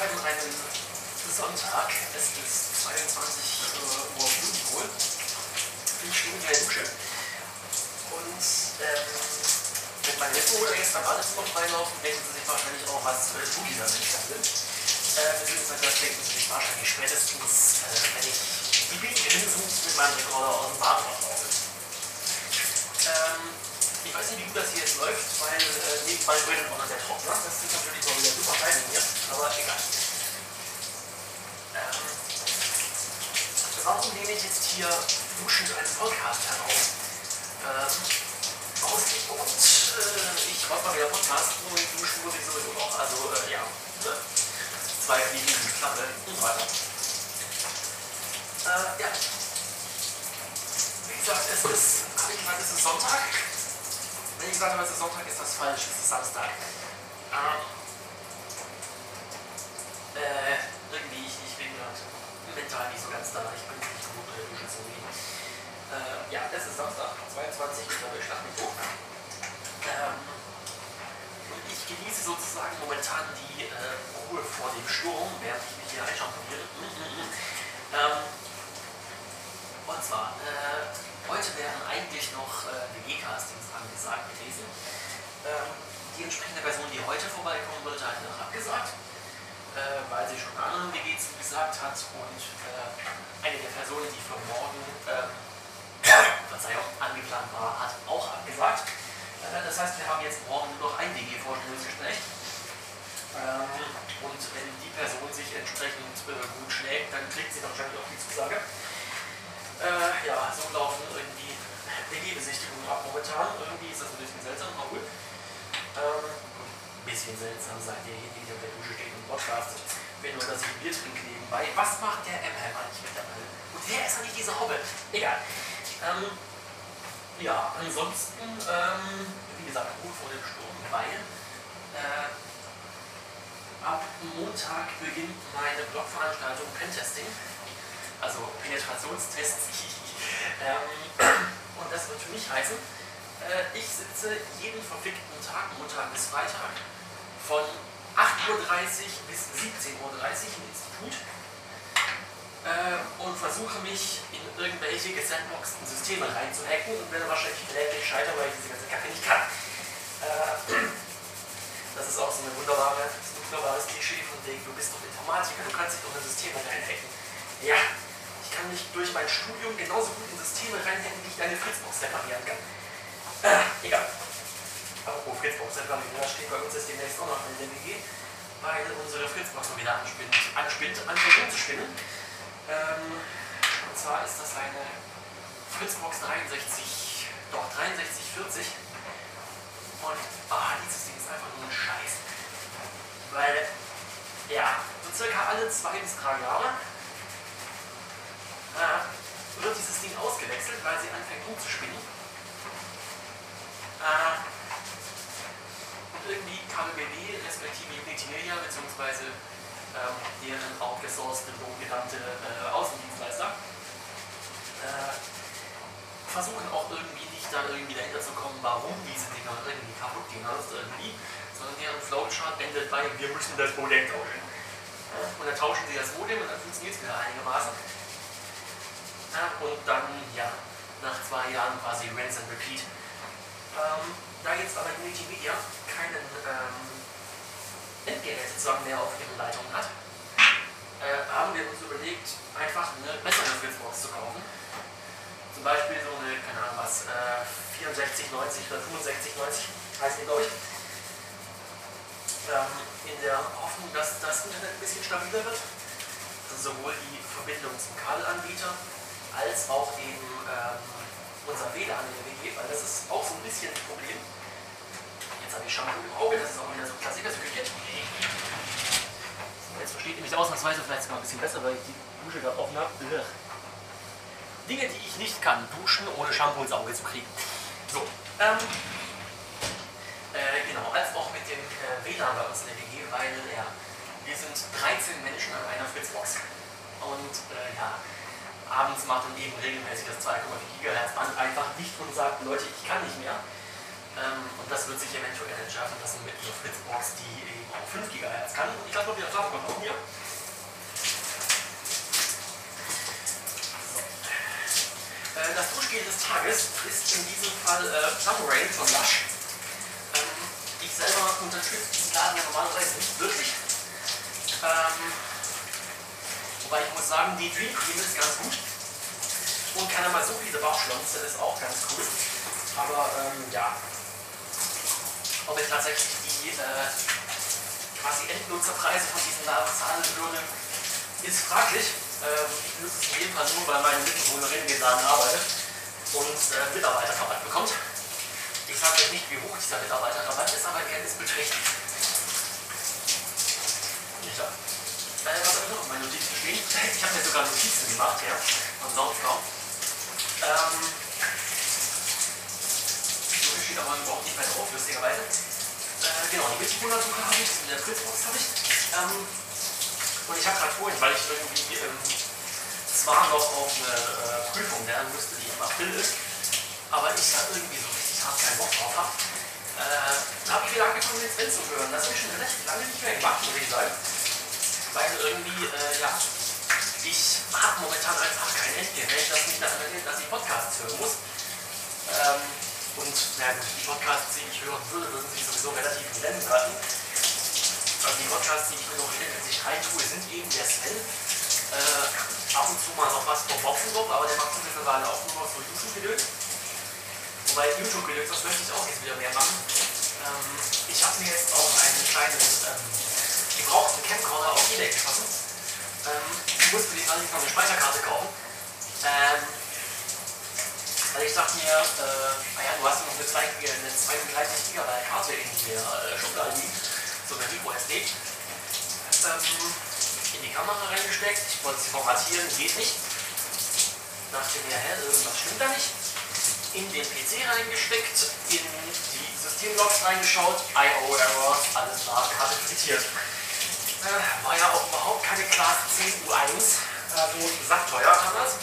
schreiben einen Sonntag, es ist 22 Uhr Blumenkohl. Ich stehe in der Dusche. Und ähm, wenn meine Netzbruder jetzt am Badezimmer reinlaufen, denken sie sich wahrscheinlich auch, was für da nicht da sind. Äh, beziehungsweise das denken sie sich wahrscheinlich spätestens, äh, wenn ich die Bildgrinsen mit meinem Rekorder aus dem Bad rauslaufe. Ähm, ich weiß nicht, wie gut das hier jetzt läuft, weil äh, nebenbei redet auch noch der Trockner. Das ist natürlich mal wieder super fein hier, aber egal. Ähm, warum nehme ich jetzt hier duschend einen Podcast heraus? Ähm, aus dem Grund, äh, ich mache mal wieder Podcast und duschen muss ich sowieso noch. Also, äh, ja, ne? zwei Fliegen in die Klappe und so weiter. Äh, ja. Wie gesagt, es ist, habe ich gesagt, es ist Sonntag. Wenn ich gesagt habe, es ist Sonntag, ist das falsch, es ist Samstag. Ähm, äh, irgendwie, ich, ich bin gerade mental nicht so ganz da. Ich bin nicht gut in der Dusche zu gehen. Äh, ja, es ist Samstag, 22, ich glaube, ich schlafe mich hoch. Ähm, und ich genieße sozusagen momentan die äh, Ruhe vor dem Sturm, während ich mich hier einschamponiere. Mm -mm -mm. Ähm, und zwar, äh, heute wären eigentlich noch äh, WG-Castings angesagt gewesen. Ähm, die entsprechende Person, die heute vorbeikommen wollte, hat noch abgesagt, äh, weil sie schon anderen WG zugesagt hat. Und äh, eine der Personen, die für morgen ähm, Verzeihung, angeplant war, hat auch abgesagt. Äh, das heißt, wir haben jetzt morgen nur noch ein WG-Vorstellungsgespräch. Ähm, und wenn die Person sich entsprechend äh, gut schlägt, dann kriegt sie wahrscheinlich auch die Zusage. Äh, ja, so laufen irgendwie WG-Besichtigungen ab momentan. Irgendwie ist das ein bisschen seltsam, aber gut. Ähm, ein bisschen seltsam seid ihr hier, die auf der Dusche steht und podcastet. Wenn nur, ein Bier trinke nebenbei. Was macht der M-Ham eigentlich mit dabei? Und wer ist eigentlich diese Hobbe? Egal. Ähm, ja, ansonsten, ähm, wie gesagt, Ruhe vor dem Sturm, weil äh, ab Montag beginnt meine Blogveranstaltung Pentesting, also Penetrationstests. ähm, und das wird für mich heißen, äh, ich sitze jeden verfickten Tag, Montag bis Freitag, von 8.30 Uhr bis 17.30 Uhr im Institut äh, und versuche mich in irgendwelche gesandboxten Systeme reinzuhacken und werde wahrscheinlich kläglich scheitern, weil ich diese ganze Kacke nicht kann. Äh, das ist auch so eine wunderbare, ein wunderbares Klischee von wegen, du bist doch Informatiker, du kannst dich doch in Systeme reinhacken. Ja, ich kann mich durch mein Studium genauso gut in Systeme reinhacken, wie ich deine Fritzbox reparieren kann. Äh, egal. Apropos Fritzbox da steht bei uns jetzt demnächst auch noch eine WG, weil unsere Fritzbox mal wieder anspinnt, anspinnt, anfängt umzuspinnen. Ähm, und zwar ist das eine Fritzbox 63, doch 6340. Und ah, dieses Ding ist einfach nur ein Scheiß. Weil, ja, so circa alle zwei bis drei Jahre äh, wird dieses Ding ausgewechselt, weil sie anfängt umzuspinnen. Äh, und irgendwie KBBW, respektive Unity Media, beziehungsweise ähm, deren outgesourcete, genannte äh, Außendienstleister, äh, versuchen auch irgendwie nicht dann irgendwie dahinter zu kommen, warum diese Dinger irgendwie kaputt gehen, also irgendwie, sondern deren Flowchart endet bei, wir müssen das Modem tauschen. Ja, und dann tauschen sie das Modem und dann funktioniert es wieder einigermaßen. Ja, und dann, ja, nach zwei Jahren quasi Rinse and Repeat. Ähm, da jetzt aber Unity Media keinen ähm, Sozusagen mehr auf ihren Leitungen hat, äh, haben wir uns überlegt, einfach eine bessere Fritzbox zu kaufen. Zum Beispiel so eine, keine Ahnung was, äh, 6490 oder 6590 heißt die, glaube ich. Ähm, in der Hoffnung, dass das Internet ein bisschen stabiler wird. Also sowohl die Verbindung zum Kabelanbieter als auch eben ähm, unser WLAN in der WG, weil das ist auch so ein bisschen ein Problem. Jetzt habe ich Shampoo im Auge, das ist auch wieder so Klassiker, so Küche. So, jetzt versteht ihr mich ausnahmsweise vielleicht sogar ein bisschen besser, weil ich die Dusche gerade offen habe. Dinge, die ich nicht kann, duschen ohne Shampoo ins Auge zu kriegen. So, ähm, äh, genau, als auch mit dem äh, WLAN bei uns in der WG, weil ja, wir sind 13 Menschen an einer Fritzbox. Und äh, ja, abends macht dann eben regelmäßig das 2,4 GHz Band einfach nicht und sagt, Leute, ich kann nicht mehr. Ähm, und das wird sich eventuell entschärfen lassen mit einer Fritzbox, die eben auch 5 GHz kann. Und ich lasse mal wieder Tafel von hier. Äh, das Duschgel des Tages ist in diesem Fall äh, Rain von Lush. Ähm, ich selber unterstütze diesen Laden normalerweise nicht wirklich. Ähm, wobei ich muss sagen, die Dream Cream ist ganz gut. Und keine mal so viele Bauchschlonze ist auch ganz cool. Aber ähm, ja, ob ich tatsächlich die äh, quasi Endnutzerpreise von diesen Laden zahlen würde, ist fraglich. Ähm, ich benutze es in jedem Fall nur, weil meine Mitbewohnerin in den Laden arbeitet und äh, Mitarbeiterrabatt bekommt. Ich sage euch nicht, wie hoch dieser Mitarbeiterrabatt ist, aber er ist beträchtlich. Ja. Äh, was habe ich noch auf meinen Notizen stehen? Ich habe mir sogar Notizen gemacht, ja, von Soundcloud. Ähm, steht aber überhaupt nicht mehr drauf, lustigerweise. Äh, genau, die Mitbewohnersuche habe ich, in der Fritzbox habe ich. Ähm, und ich habe gerade vorhin, weil ich irgendwie ähm, zwar noch auf eine äh, Prüfung lernen müsste, die im April ist, aber ich da irgendwie so richtig hart keinen Bock drauf habe, äh, habe ich wieder angefangen, den Sven zu hören. Das habe ich schon relativ lange nicht mehr gemacht, muss ich sagen. Weil irgendwie, äh, ja, ich habe momentan einfach kein Endgerät, das mich daran erinnert, dass ich Podcasts hören muss. Ähm, und na gut, die Podcasts, die ich hören würde, würden sich sowieso relativ in Rennen halten. Also die Podcasts, die ich mir noch regelmäßig reintue, sind eben der Sven. Äh, ab und zu mal noch was vom Boxenlob, aber der macht mittlerweile auch nur noch so YouTube-Gedöns. Wobei YouTube-Gedöns, das möchte ich auch jetzt wieder mehr machen. Ähm, ich habe mir jetzt auch einen kleinen ähm, gebrauchten Camcorder auf Ebay geschossen. Ähm, ich musste die allerdings noch eine Speicherkarte kaufen. Ähm, weil ich dachte mir, äh, naja, du hast noch eine, 2, eine 32 GB Karte in der äh, Schublade liegen so eine Micro SD, ähm, in die Kamera reingesteckt. Ich wollte sie formatieren, geht nicht. Dachte mir, hä, irgendwas stimmt da nicht. In den PC reingesteckt, in die Systemlogs reingeschaut, IO-Error, alles klar, Karte frittiert. Äh, war ja auch überhaupt keine Class 10 U1, also sackteuer damals.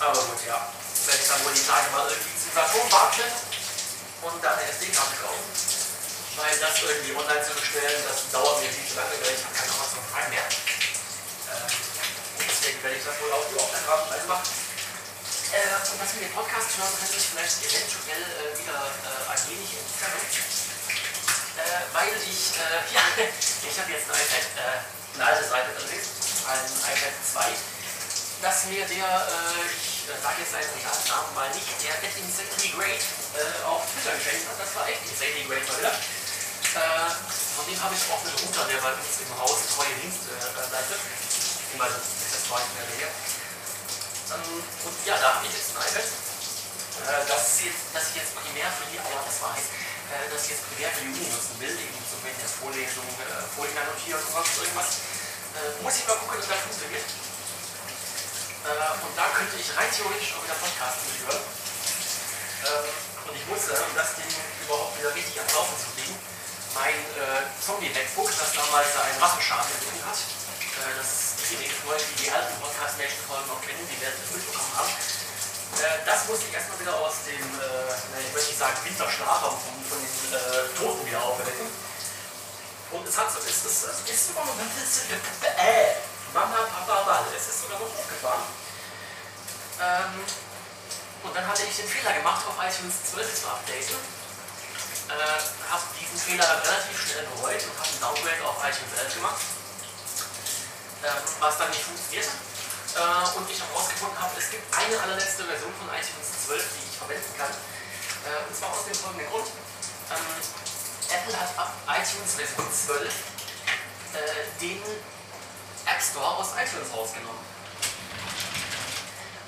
Aber gut, ja, werde ich dann wohl die Tage mal irgendwie zum Saturn warten und dann eine SD-Karte kaufen weil das irgendwie online zu bestellen, das dauert mir viel zu lange, weil ich habe keinen Amazon Prime mehr. Ähm, deswegen werde ich das wohl auf die Offline-Reihe machen. Äh, und das mit dem Podcast hören könnte ich vielleicht eventuell äh, wieder äh, ein wenig entfernen. Äh, weil ich, äh, ja, ich habe jetzt ein iPad, äh, ein altes iPad allerdings, ein iPad 2, dass mir der, ich sage jetzt seinen Namen mal nicht, der Ed Insanely Great auf Twitter geschenkt hat. Das war echt Insanely Great mal wieder. Äh, von dem habe ich auch einen Router, der bei uns im Haus treue Dienste äh, leitet. Immer das war ich mehr Nähe. Ähm, und ja, da habe ich jetzt ein iPad, äh, das, ich jetzt primär für die, aber das weiß, äh, das ich jetzt primär für die Uni nutzen will, eben so wenn der Vorlesung, äh, Folien annotieren oder sonst irgendwas. Äh, muss ich mal gucken, ob das funktioniert. Äh, und da könnte ich rein theoretisch auch wieder Podcasts durchhören. Ähm, und ich musste, um das Ding überhaupt wieder richtig am Laufen zu kriegen, mein äh, Zombie-MacBook, das damals einen Waffenschaden entwickelt hat. Äh, das diejenigen Leute, die die alten Podcast-Nation-Folgen noch kennen, die werden das mitbekommen haben. Äh, das musste ich erstmal wieder aus dem, äh, ich möchte nicht sagen Winterschlaf, aber von, von den äh, Toten wieder aufwecken. Und es hat so, es ist, es ist sogar noch, äh, Mama, Ball, es ist sogar noch hochgefahren. Ähm, und dann hatte ich den Fehler gemacht, auf iTunes 12 zu updaten äh, habe diesen Fehler dann relativ schnell bereut und habe einen Downgrade auf iTunes 11 gemacht, ähm, was dann nicht funktionierte. Äh, und ich herausgefunden habe, es gibt eine allerletzte Version von iTunes 12, die ich verwenden kann. Äh, und zwar aus dem folgenden Grund. Ähm, Apple hat ab iTunes Version 12 äh, den Store aus iTunes rausgenommen.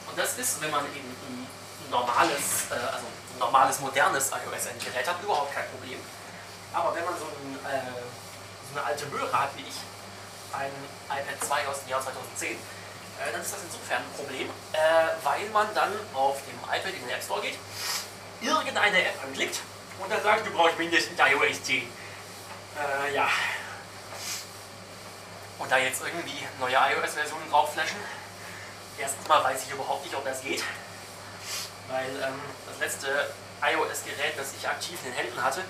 Und das ist, wenn man eben ein normales, äh, also normales, modernes iOS-Endgerät hat, überhaupt kein Problem. Aber wenn man so, ein, äh, so eine alte Möhre hat wie ich, ein iPad 2 aus dem Jahr 2010, äh, dann ist das insofern ein Problem, äh, weil man dann auf dem iPad in den App Store geht, irgendeine App anklickt und dann sagt, du brauchst mindestens iOS 10. Äh, ja. Und da jetzt irgendwie neue iOS-Versionen drauf flashen, Erstens mal weiß ich überhaupt nicht, ob das geht, weil ähm, das letzte iOS-Gerät, das ich aktiv in den Händen hatte,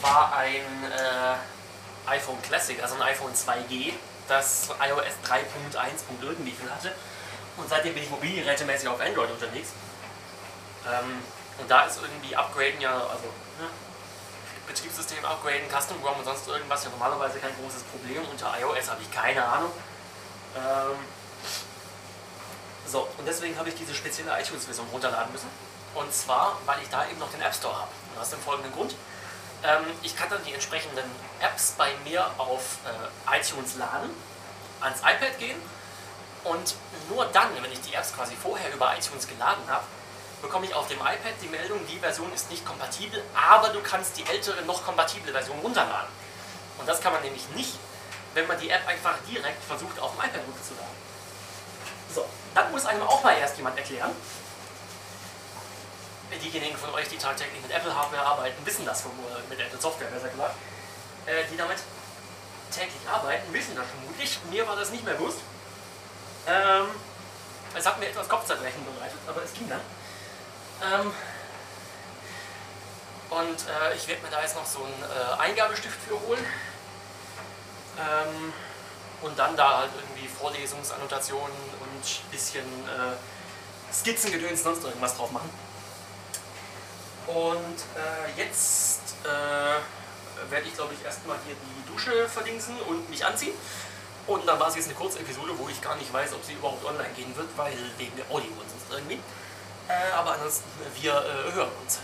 war ein äh, iPhone Classic, also ein iPhone 2G, das iOS 3.1. irgendwie viel hatte. Und seitdem bin ich mobilgerätemäßig auf Android unterwegs. Ähm, und da ist irgendwie Upgraden ja, also ne, Betriebssystem upgraden, Custom ROM und sonst irgendwas ja normalerweise kein großes Problem. Unter iOS habe ich keine Ahnung. Ähm, so, und deswegen habe ich diese spezielle iTunes-Version runterladen müssen. Und zwar, weil ich da eben noch den App Store habe. Und aus dem folgenden Grund. Ähm, ich kann dann die entsprechenden Apps bei mir auf äh, iTunes laden, ans iPad gehen und nur dann, wenn ich die Apps quasi vorher über iTunes geladen habe, bekomme ich auf dem iPad die Meldung, die Version ist nicht kompatibel, aber du kannst die ältere, noch kompatible Version runterladen. Und das kann man nämlich nicht, wenn man die App einfach direkt versucht auf dem iPad runterzuladen. So, dann muss einem auch mal erst jemand erklären. Diejenigen von euch, die tagtäglich mit Apple Hardware arbeiten, wissen das von, mit Apple Software besser gesagt. Äh, die damit täglich arbeiten, wissen das vermutlich. Mir war das nicht mehr bewusst. Ähm, es hat mir etwas Kopfzerbrechen bereitet, aber es ging dann. Ähm, und äh, ich werde mir da jetzt noch so einen äh, Eingabestift für holen. Ähm, und dann da halt irgendwie Vorlesungsannotationen und ein bisschen äh, Skizzengedöns, sonst irgendwas drauf machen. Und äh, jetzt äh, werde ich, glaube ich, erstmal hier die Dusche verdingsen und mich anziehen. Und dann war es jetzt eine kurze Episode, wo ich gar nicht weiß, ob sie überhaupt online gehen wird, weil wegen der Audio und sonst irgendwie. Äh, aber ansonsten, wir äh, hören uns.